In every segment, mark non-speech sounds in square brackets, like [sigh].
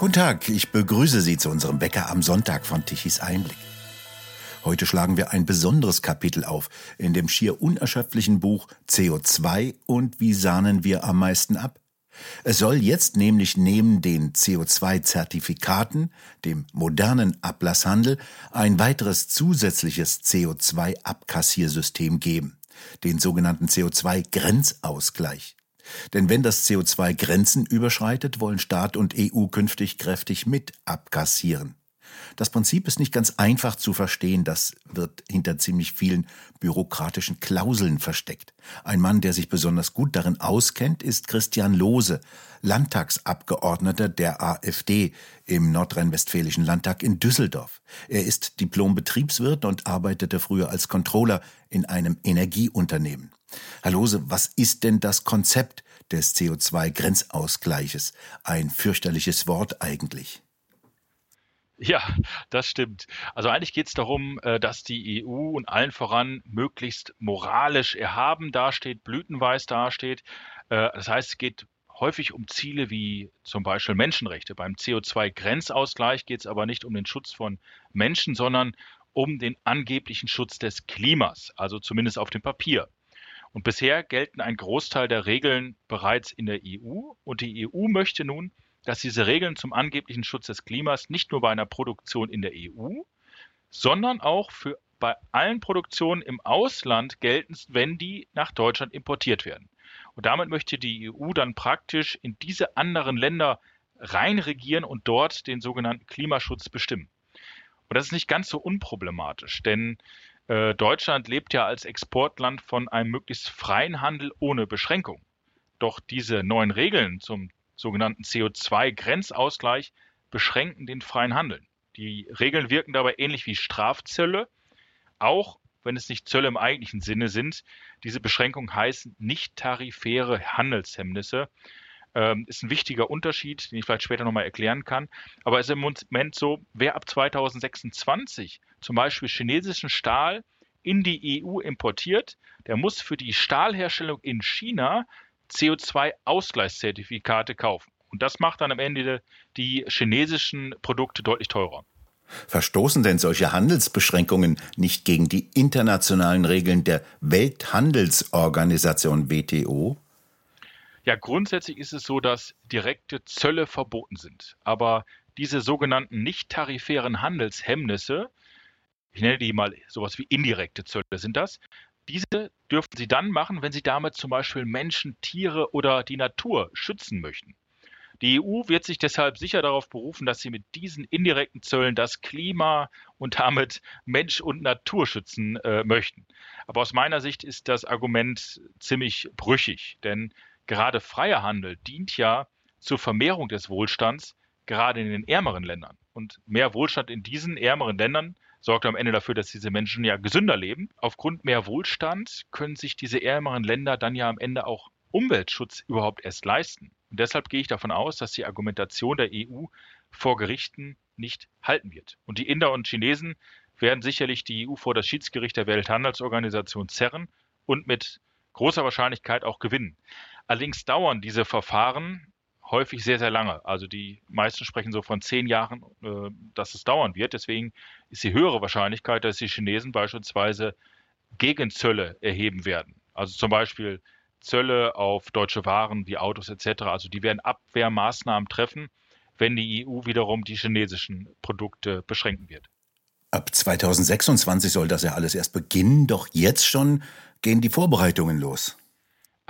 Guten Tag, ich begrüße Sie zu unserem Bäcker am Sonntag von Tichys Einblick. Heute schlagen wir ein besonderes Kapitel auf in dem schier unerschöpflichen Buch CO2 und wie sahnen wir am meisten ab? Es soll jetzt nämlich neben den CO2-Zertifikaten, dem modernen Ablasshandel, ein weiteres zusätzliches CO2-Abkassiersystem geben, den sogenannten CO2-Grenzausgleich. Denn wenn das CO2 Grenzen überschreitet, wollen Staat und EU künftig kräftig mit abkassieren. Das Prinzip ist nicht ganz einfach zu verstehen, das wird hinter ziemlich vielen bürokratischen Klauseln versteckt. Ein Mann, der sich besonders gut darin auskennt, ist Christian Lohse, Landtagsabgeordneter der AfD im nordrhein-westfälischen Landtag in Düsseldorf. Er ist Diplom-Betriebswirt und arbeitete früher als Controller in einem Energieunternehmen. Herr Lohse, was ist denn das Konzept des CO2-Grenzausgleiches? Ein fürchterliches Wort eigentlich. Ja, das stimmt. Also eigentlich geht es darum, äh, dass die EU und allen voran möglichst moralisch erhaben dasteht, blütenweiß dasteht. Äh, das heißt, es geht häufig um Ziele wie zum Beispiel Menschenrechte. Beim CO2-Grenzausgleich geht es aber nicht um den Schutz von Menschen, sondern um den angeblichen Schutz des Klimas, also zumindest auf dem Papier. Und bisher gelten ein Großteil der Regeln bereits in der EU und die EU möchte nun dass diese Regeln zum angeblichen Schutz des Klimas nicht nur bei einer Produktion in der EU, sondern auch für bei allen Produktionen im Ausland gelten, wenn die nach Deutschland importiert werden. Und damit möchte die EU dann praktisch in diese anderen Länder reinregieren und dort den sogenannten Klimaschutz bestimmen. Und das ist nicht ganz so unproblematisch, denn äh, Deutschland lebt ja als Exportland von einem möglichst freien Handel ohne Beschränkung. Doch diese neuen Regeln zum sogenannten CO2-Grenzausgleich beschränken den freien Handel. Die Regeln wirken dabei ähnlich wie Strafzölle, auch wenn es nicht Zölle im eigentlichen Sinne sind. Diese Beschränkungen heißen nicht tarifäre Handelshemmnisse. Ähm, ist ein wichtiger Unterschied, den ich vielleicht später nochmal erklären kann. Aber es ist im Moment so, wer ab 2026 zum Beispiel chinesischen Stahl in die EU importiert, der muss für die Stahlherstellung in China CO2-Ausgleichszertifikate kaufen. Und das macht dann am Ende die chinesischen Produkte deutlich teurer. Verstoßen denn solche Handelsbeschränkungen nicht gegen die internationalen Regeln der Welthandelsorganisation WTO? Ja, grundsätzlich ist es so, dass direkte Zölle verboten sind. Aber diese sogenannten nicht tarifären Handelshemmnisse, ich nenne die mal sowas wie indirekte Zölle sind das, diese dürfen Sie dann machen, wenn Sie damit zum Beispiel Menschen, Tiere oder die Natur schützen möchten. Die EU wird sich deshalb sicher darauf berufen, dass sie mit diesen indirekten Zöllen das Klima und damit Mensch und Natur schützen äh, möchten. Aber aus meiner Sicht ist das Argument ziemlich brüchig, denn gerade freier Handel dient ja zur Vermehrung des Wohlstands, gerade in den ärmeren Ländern. Und mehr Wohlstand in diesen ärmeren Ländern sorgt am Ende dafür, dass diese Menschen ja gesünder leben. Aufgrund mehr Wohlstand können sich diese ärmeren Länder dann ja am Ende auch Umweltschutz überhaupt erst leisten. Und deshalb gehe ich davon aus, dass die Argumentation der EU vor Gerichten nicht halten wird. Und die Inder und Chinesen werden sicherlich die EU vor das Schiedsgericht der Welthandelsorganisation zerren und mit großer Wahrscheinlichkeit auch gewinnen. Allerdings dauern diese Verfahren häufig sehr, sehr lange. Also die meisten sprechen so von zehn Jahren, äh, dass es dauern wird. Deswegen ist die höhere Wahrscheinlichkeit, dass die Chinesen beispielsweise Gegenzölle erheben werden. Also zum Beispiel Zölle auf deutsche Waren wie Autos etc. Also die werden Abwehrmaßnahmen treffen, wenn die EU wiederum die chinesischen Produkte beschränken wird. Ab 2026 soll das ja alles erst beginnen, doch jetzt schon gehen die Vorbereitungen los.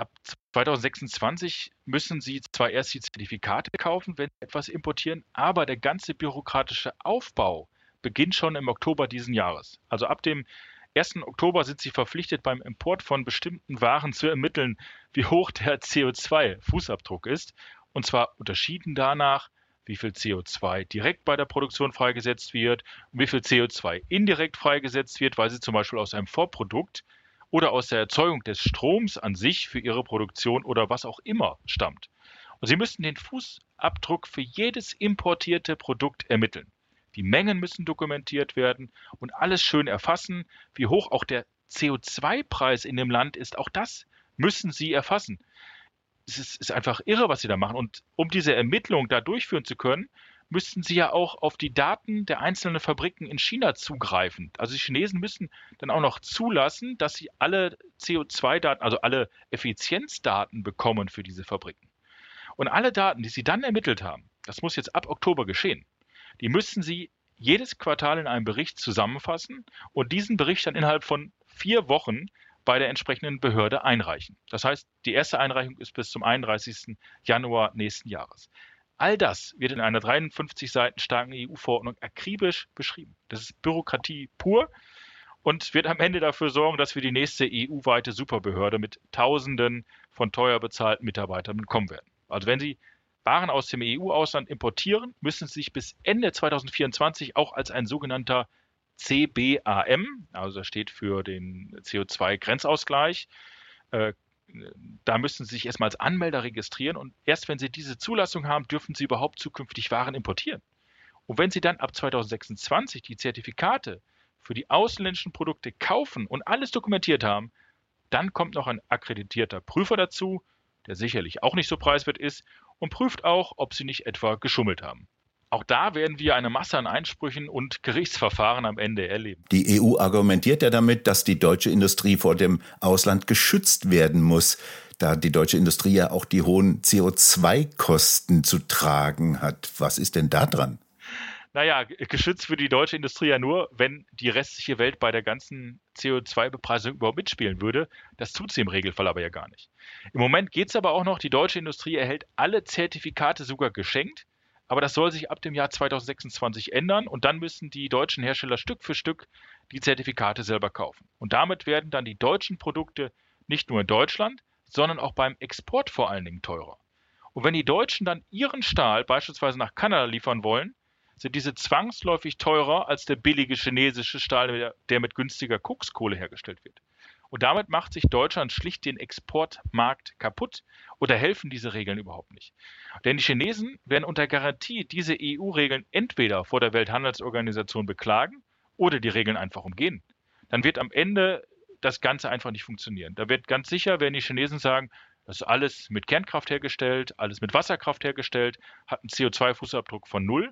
Ab 2026 müssen Sie zwar erst die Zertifikate kaufen, wenn Sie etwas importieren, aber der ganze bürokratische Aufbau beginnt schon im Oktober diesen Jahres. Also ab dem 1. Oktober sind Sie verpflichtet, beim Import von bestimmten Waren zu ermitteln, wie hoch der CO2-Fußabdruck ist. Und zwar unterschieden danach, wie viel CO2 direkt bei der Produktion freigesetzt wird und wie viel CO2 indirekt freigesetzt wird, weil Sie zum Beispiel aus einem Vorprodukt oder aus der Erzeugung des Stroms an sich für ihre Produktion oder was auch immer stammt. Und sie müssen den Fußabdruck für jedes importierte Produkt ermitteln. Die Mengen müssen dokumentiert werden und alles schön erfassen, wie hoch auch der CO2-Preis in dem Land ist. Auch das müssen sie erfassen. Es ist, ist einfach irre, was sie da machen. Und um diese Ermittlung da durchführen zu können, müssten sie ja auch auf die Daten der einzelnen Fabriken in China zugreifen. Also die Chinesen müssen dann auch noch zulassen, dass sie alle CO2-Daten, also alle Effizienzdaten bekommen für diese Fabriken. Und alle Daten, die sie dann ermittelt haben, das muss jetzt ab Oktober geschehen, die müssen sie jedes Quartal in einem Bericht zusammenfassen und diesen Bericht dann innerhalb von vier Wochen bei der entsprechenden Behörde einreichen. Das heißt, die erste Einreichung ist bis zum 31. Januar nächsten Jahres. All das wird in einer 53 Seiten starken EU-Verordnung akribisch beschrieben. Das ist Bürokratie pur und wird am Ende dafür sorgen, dass wir die nächste EU-weite Superbehörde mit Tausenden von teuer bezahlten Mitarbeitern bekommen werden. Also wenn Sie Waren aus dem EU-Ausland importieren, müssen Sie sich bis Ende 2024 auch als ein sogenannter CBAM, also das steht für den CO2-Grenzausgleich, äh, da müssen Sie sich erstmal als Anmelder registrieren und erst wenn Sie diese Zulassung haben, dürfen Sie überhaupt zukünftig Waren importieren. Und wenn Sie dann ab 2026 die Zertifikate für die ausländischen Produkte kaufen und alles dokumentiert haben, dann kommt noch ein akkreditierter Prüfer dazu, der sicherlich auch nicht so preiswert ist und prüft auch, ob Sie nicht etwa geschummelt haben. Auch da werden wir eine Masse an Einsprüchen und Gerichtsverfahren am Ende erleben. Die EU argumentiert ja damit, dass die deutsche Industrie vor dem Ausland geschützt werden muss, da die deutsche Industrie ja auch die hohen CO2-Kosten zu tragen hat. Was ist denn da dran? Naja, geschützt für die deutsche Industrie ja nur, wenn die restliche Welt bei der ganzen CO2-Bepreisung überhaupt mitspielen würde. Das tut sie im Regelfall aber ja gar nicht. Im Moment geht es aber auch noch, die deutsche Industrie erhält alle Zertifikate sogar geschenkt aber das soll sich ab dem Jahr 2026 ändern und dann müssen die deutschen Hersteller Stück für Stück die Zertifikate selber kaufen. Und damit werden dann die deutschen Produkte nicht nur in Deutschland, sondern auch beim Export vor allen Dingen teurer. Und wenn die Deutschen dann ihren Stahl beispielsweise nach Kanada liefern wollen, sind diese zwangsläufig teurer als der billige chinesische Stahl, der mit günstiger Kokskohle hergestellt wird. Und damit macht sich Deutschland schlicht den Exportmarkt kaputt oder helfen diese Regeln überhaupt nicht. Denn die Chinesen werden unter Garantie diese EU-Regeln entweder vor der Welthandelsorganisation beklagen oder die Regeln einfach umgehen. Dann wird am Ende das Ganze einfach nicht funktionieren. Da wird ganz sicher, werden die Chinesen sagen, das ist alles mit Kernkraft hergestellt, alles mit Wasserkraft hergestellt, hat einen CO2-Fußabdruck von null.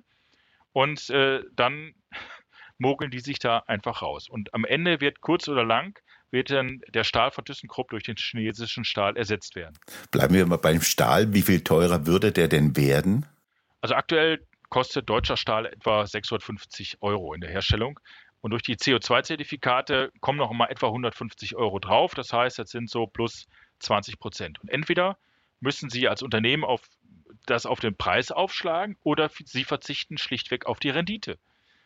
Und äh, dann [laughs] mogeln die sich da einfach raus. Und am Ende wird kurz oder lang wird dann der Stahl von ThyssenKrupp durch den chinesischen Stahl ersetzt werden. Bleiben wir mal beim Stahl. Wie viel teurer würde der denn werden? Also aktuell kostet deutscher Stahl etwa 650 Euro in der Herstellung. Und durch die CO2-Zertifikate kommen noch mal etwa 150 Euro drauf. Das heißt, das sind so plus 20 Prozent. Und entweder müssen Sie als Unternehmen auf das auf den Preis aufschlagen oder Sie verzichten schlichtweg auf die Rendite.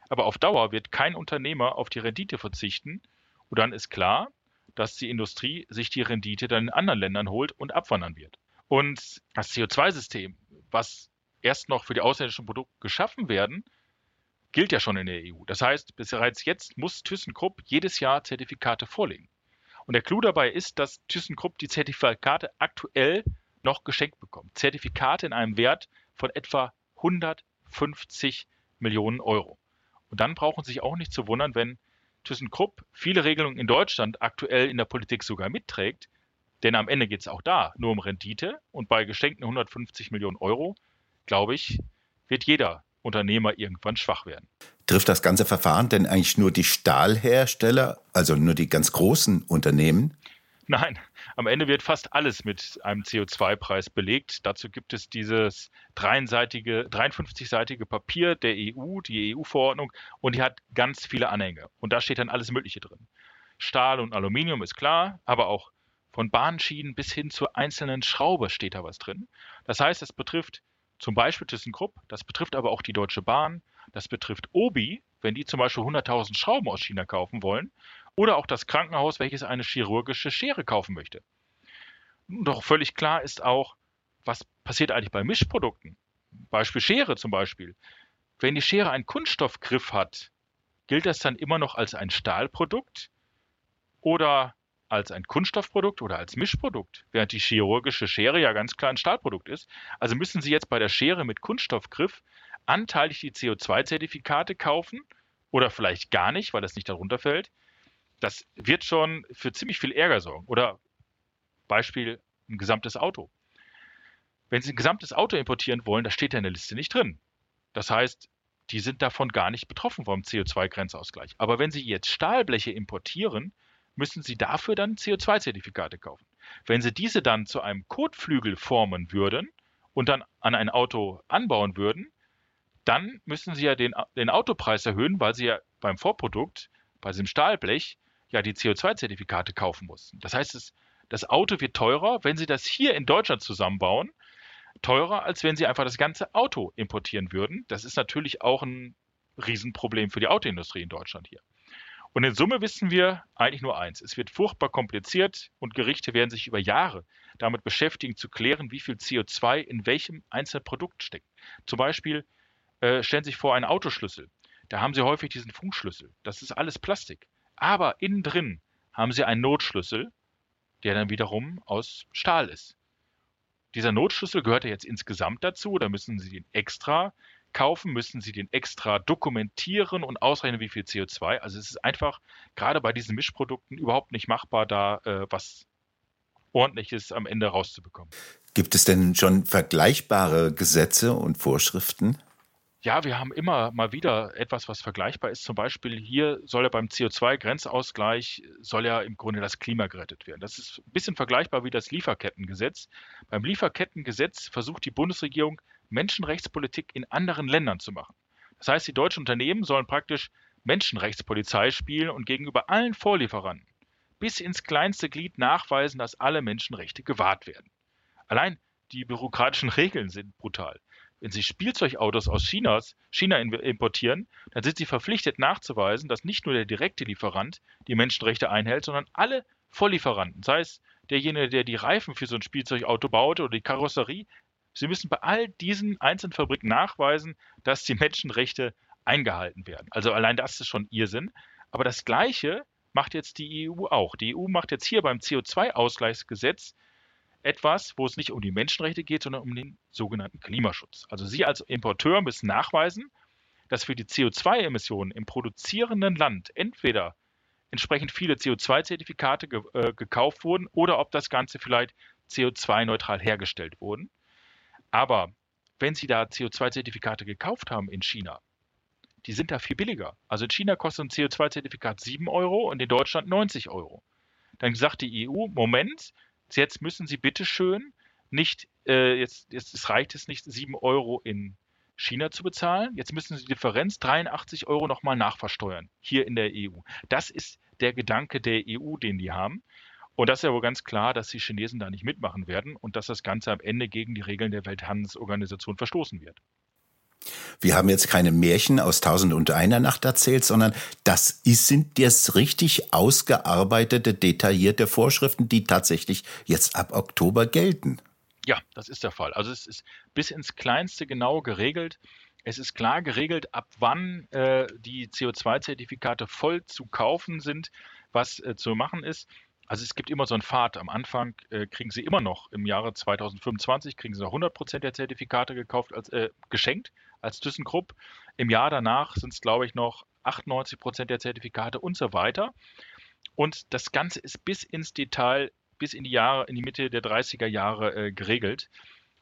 Aber auf Dauer wird kein Unternehmer auf die Rendite verzichten, und dann ist klar, dass die Industrie sich die Rendite dann in anderen Ländern holt und abwandern wird. Und das CO2-System, was erst noch für die ausländischen Produkte geschaffen werden, gilt ja schon in der EU. Das heißt, bereits jetzt muss ThyssenKrupp jedes Jahr Zertifikate vorlegen. Und der Clou dabei ist, dass ThyssenKrupp die Zertifikate aktuell noch geschenkt bekommt. Zertifikate in einem Wert von etwa 150 Millionen Euro. Und dann brauchen Sie sich auch nicht zu wundern, wenn ThyssenKrupp viele Regelungen in Deutschland aktuell in der Politik sogar mitträgt, denn am Ende geht es auch da nur um Rendite und bei geschenkten 150 Millionen Euro, glaube ich, wird jeder Unternehmer irgendwann schwach werden. Trifft das ganze Verfahren denn eigentlich nur die Stahlhersteller, also nur die ganz großen Unternehmen? [laughs] Nein, am Ende wird fast alles mit einem CO2-Preis belegt. Dazu gibt es dieses 53-seitige Papier der EU, die EU-Verordnung, und die hat ganz viele Anhänge. Und da steht dann alles Mögliche drin. Stahl und Aluminium ist klar, aber auch von Bahnschienen bis hin zur einzelnen Schraube steht da was drin. Das heißt, es betrifft zum Beispiel ThyssenKrupp, das betrifft aber auch die Deutsche Bahn, das betrifft Obi, wenn die zum Beispiel 100.000 Schrauben aus China kaufen wollen oder auch das Krankenhaus, welches eine chirurgische Schere kaufen möchte. Doch völlig klar ist auch, was passiert eigentlich bei Mischprodukten? Beispiel Schere zum Beispiel. Wenn die Schere einen Kunststoffgriff hat, gilt das dann immer noch als ein Stahlprodukt oder als ein Kunststoffprodukt oder als Mischprodukt, während die chirurgische Schere ja ganz klar ein Stahlprodukt ist. Also müssen Sie jetzt bei der Schere mit Kunststoffgriff anteilig die CO2-Zertifikate kaufen oder vielleicht gar nicht, weil das nicht darunter fällt das wird schon für ziemlich viel Ärger sorgen. Oder Beispiel ein gesamtes Auto. Wenn Sie ein gesamtes Auto importieren wollen, da steht ja in der Liste nicht drin. Das heißt, die sind davon gar nicht betroffen vom CO2-Grenzausgleich. Aber wenn Sie jetzt Stahlbleche importieren, müssen Sie dafür dann CO2-Zertifikate kaufen. Wenn Sie diese dann zu einem Kotflügel formen würden und dann an ein Auto anbauen würden, dann müssen Sie ja den, den Autopreis erhöhen, weil Sie ja beim Vorprodukt, bei diesem Stahlblech, ja die CO2-Zertifikate kaufen mussten. Das heißt, es, das Auto wird teurer, wenn Sie das hier in Deutschland zusammenbauen, teurer, als wenn Sie einfach das ganze Auto importieren würden. Das ist natürlich auch ein Riesenproblem für die Autoindustrie in Deutschland hier. Und in Summe wissen wir eigentlich nur eins. Es wird furchtbar kompliziert und Gerichte werden sich über Jahre damit beschäftigen, zu klären, wie viel CO2 in welchem einzelnen Produkt steckt. Zum Beispiel äh, stellen Sie sich vor einen Autoschlüssel. Da haben Sie häufig diesen Funkschlüssel. Das ist alles Plastik. Aber innen drin haben Sie einen Notschlüssel, der dann wiederum aus Stahl ist. Dieser Notschlüssel gehört ja jetzt insgesamt dazu. Da müssen Sie den extra kaufen, müssen Sie den extra dokumentieren und ausrechnen, wie viel CO2. Also es ist einfach gerade bei diesen Mischprodukten überhaupt nicht machbar, da äh, was ordentliches am Ende rauszubekommen. Gibt es denn schon vergleichbare Gesetze und Vorschriften? Ja, wir haben immer mal wieder etwas, was vergleichbar ist. Zum Beispiel hier soll ja beim CO2-Grenzausgleich, soll ja im Grunde das Klima gerettet werden. Das ist ein bisschen vergleichbar wie das Lieferkettengesetz. Beim Lieferkettengesetz versucht die Bundesregierung, Menschenrechtspolitik in anderen Ländern zu machen. Das heißt, die deutschen Unternehmen sollen praktisch Menschenrechtspolizei spielen und gegenüber allen Vorlieferanten bis ins kleinste Glied nachweisen, dass alle Menschenrechte gewahrt werden. Allein die bürokratischen [laughs] Regeln sind brutal. Wenn Sie Spielzeugautos aus Chinas, China importieren, dann sind Sie verpflichtet nachzuweisen, dass nicht nur der direkte Lieferant die Menschenrechte einhält, sondern alle Volllieferanten, sei es derjenige, der die Reifen für so ein Spielzeugauto baut oder die Karosserie. Sie müssen bei all diesen einzelnen Fabriken nachweisen, dass die Menschenrechte eingehalten werden. Also allein das ist schon Irrsinn. Aber das Gleiche macht jetzt die EU auch. Die EU macht jetzt hier beim CO2-Ausgleichsgesetz etwas, wo es nicht um die Menschenrechte geht, sondern um den sogenannten Klimaschutz. Also Sie als Importeur müssen nachweisen, dass für die CO2-Emissionen im produzierenden Land entweder entsprechend viele CO2-Zertifikate ge äh, gekauft wurden oder ob das Ganze vielleicht CO2-neutral hergestellt wurden. Aber wenn Sie da CO2-Zertifikate gekauft haben in China, die sind da viel billiger. Also in China kostet ein CO2-Zertifikat 7 Euro und in Deutschland 90 Euro. Dann sagt die EU, Moment, Jetzt müssen Sie bitte schön nicht, äh, jetzt, jetzt reicht es nicht, 7 Euro in China zu bezahlen. Jetzt müssen Sie die Differenz 83 Euro nochmal nachversteuern, hier in der EU. Das ist der Gedanke der EU, den die haben. Und das ist ja wohl ganz klar, dass die Chinesen da nicht mitmachen werden und dass das Ganze am Ende gegen die Regeln der Welthandelsorganisation verstoßen wird. Wir haben jetzt keine Märchen aus Tausend und einer Nacht erzählt, sondern das ist, sind jetzt richtig ausgearbeitete, detaillierte Vorschriften, die tatsächlich jetzt ab Oktober gelten. Ja, das ist der Fall. Also es ist bis ins Kleinste genau geregelt. Es ist klar geregelt, ab wann äh, die CO2-Zertifikate voll zu kaufen sind, was äh, zu machen ist. Also es gibt immer so einen Pfad. Am Anfang äh, kriegen Sie immer noch im Jahre 2025 kriegen Sie noch 100 Prozent der Zertifikate gekauft als äh, geschenkt als ThyssenKrupp. Im Jahr danach sind es, glaube ich, noch 98 Prozent der Zertifikate und so weiter. Und das Ganze ist bis ins Detail, bis in die Jahre, in die Mitte der 30er Jahre äh, geregelt.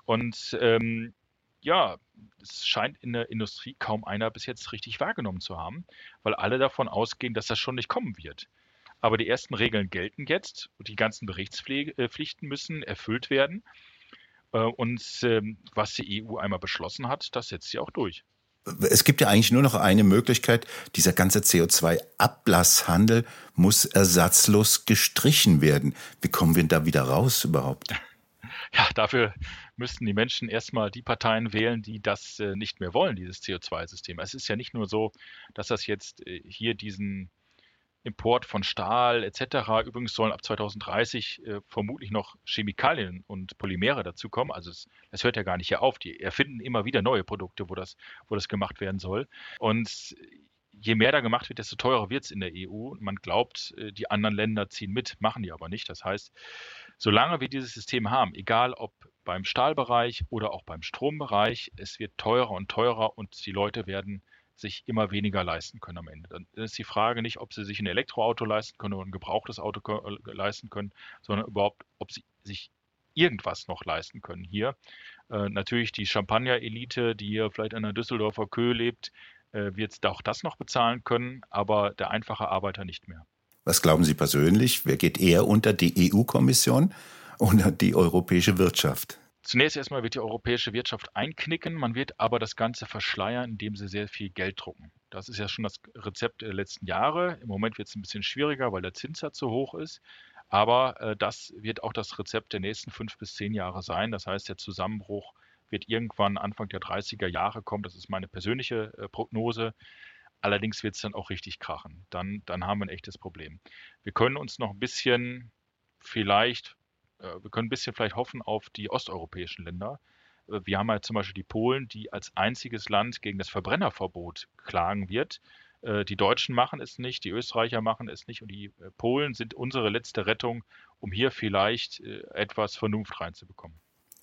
Und ähm, ja, es scheint in der Industrie kaum einer bis jetzt richtig wahrgenommen zu haben, weil alle davon ausgehen, dass das schon nicht kommen wird. Aber die ersten Regeln gelten jetzt und die ganzen Berichtspflichten müssen erfüllt werden. Äh, und ähm, was die EU einmal beschlossen hat, das setzt sie auch durch. Es gibt ja eigentlich nur noch eine Möglichkeit. Dieser ganze CO2-Ablasshandel muss ersatzlos gestrichen werden. Wie kommen wir da wieder raus überhaupt? [laughs] Ja, dafür müssten die Menschen erstmal die Parteien wählen, die das äh, nicht mehr wollen, dieses CO2-System. Es ist ja nicht nur so, dass das jetzt äh, hier diesen Import von Stahl etc. Übrigens sollen ab 2030 äh, vermutlich noch Chemikalien und Polymere dazukommen. Also es, es, hört ja gar nicht hier auf. Die erfinden immer wieder neue Produkte, wo das, wo das gemacht werden soll. Und je mehr da gemacht wird, desto teurer wird es in der EU. Man glaubt, äh, die anderen Länder ziehen mit, machen die aber nicht. Das heißt, solange wir dieses System haben, egal ob beim Stahlbereich oder auch beim Strombereich, es wird teurer und teurer und die Leute werden sich immer weniger leisten können am Ende. Dann ist die Frage nicht, ob sie sich ein Elektroauto leisten können oder ein gebrauchtes Auto äh, leisten können, sondern überhaupt, ob sie sich irgendwas noch leisten können hier. Äh, natürlich die Champagner-Elite, die hier vielleicht an der Düsseldorfer Köhe lebt, äh, wird auch das noch bezahlen können, aber der einfache Arbeiter nicht mehr. Was glauben Sie persönlich? Wer geht eher unter die EU-Kommission oder die europäische Wirtschaft? Zunächst erstmal wird die europäische Wirtschaft einknicken, man wird aber das Ganze verschleiern, indem sie sehr viel Geld drucken. Das ist ja schon das Rezept der letzten Jahre. Im Moment wird es ein bisschen schwieriger, weil der Zinssatz so hoch ist. Aber äh, das wird auch das Rezept der nächsten fünf bis zehn Jahre sein. Das heißt, der Zusammenbruch wird irgendwann Anfang der 30er Jahre kommen. Das ist meine persönliche äh, Prognose. Allerdings wird es dann auch richtig krachen. Dann, dann haben wir ein echtes Problem. Wir können uns noch ein bisschen vielleicht wir können ein bisschen vielleicht hoffen auf die osteuropäischen Länder. Äh, wir haben ja zum Beispiel die Polen, die als einziges Land gegen das Verbrennerverbot klagen wird. Äh, die Deutschen machen es nicht, die Österreicher machen es nicht und die Polen sind unsere letzte Rettung, um hier vielleicht etwas Vernunft reinzubekommen.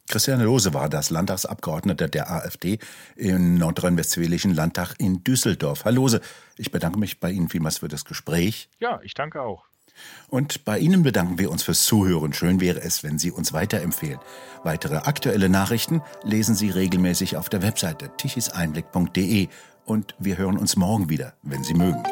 Christiane Lose war das Landtagsabgeordneter der AfD im nordrhein-westfälischen Landtag in Düsseldorf. Herr Lose, ich bedanke mich bei Ihnen vielmals für das Gespräch. Ja, ich danke auch. Und bei Ihnen bedanken wir uns fürs Zuhören. Schön wäre es, wenn Sie uns weiterempfehlen. Weitere aktuelle Nachrichten lesen Sie regelmäßig auf der Webseite tichiseinblick.de und wir hören uns morgen wieder, wenn Sie mögen.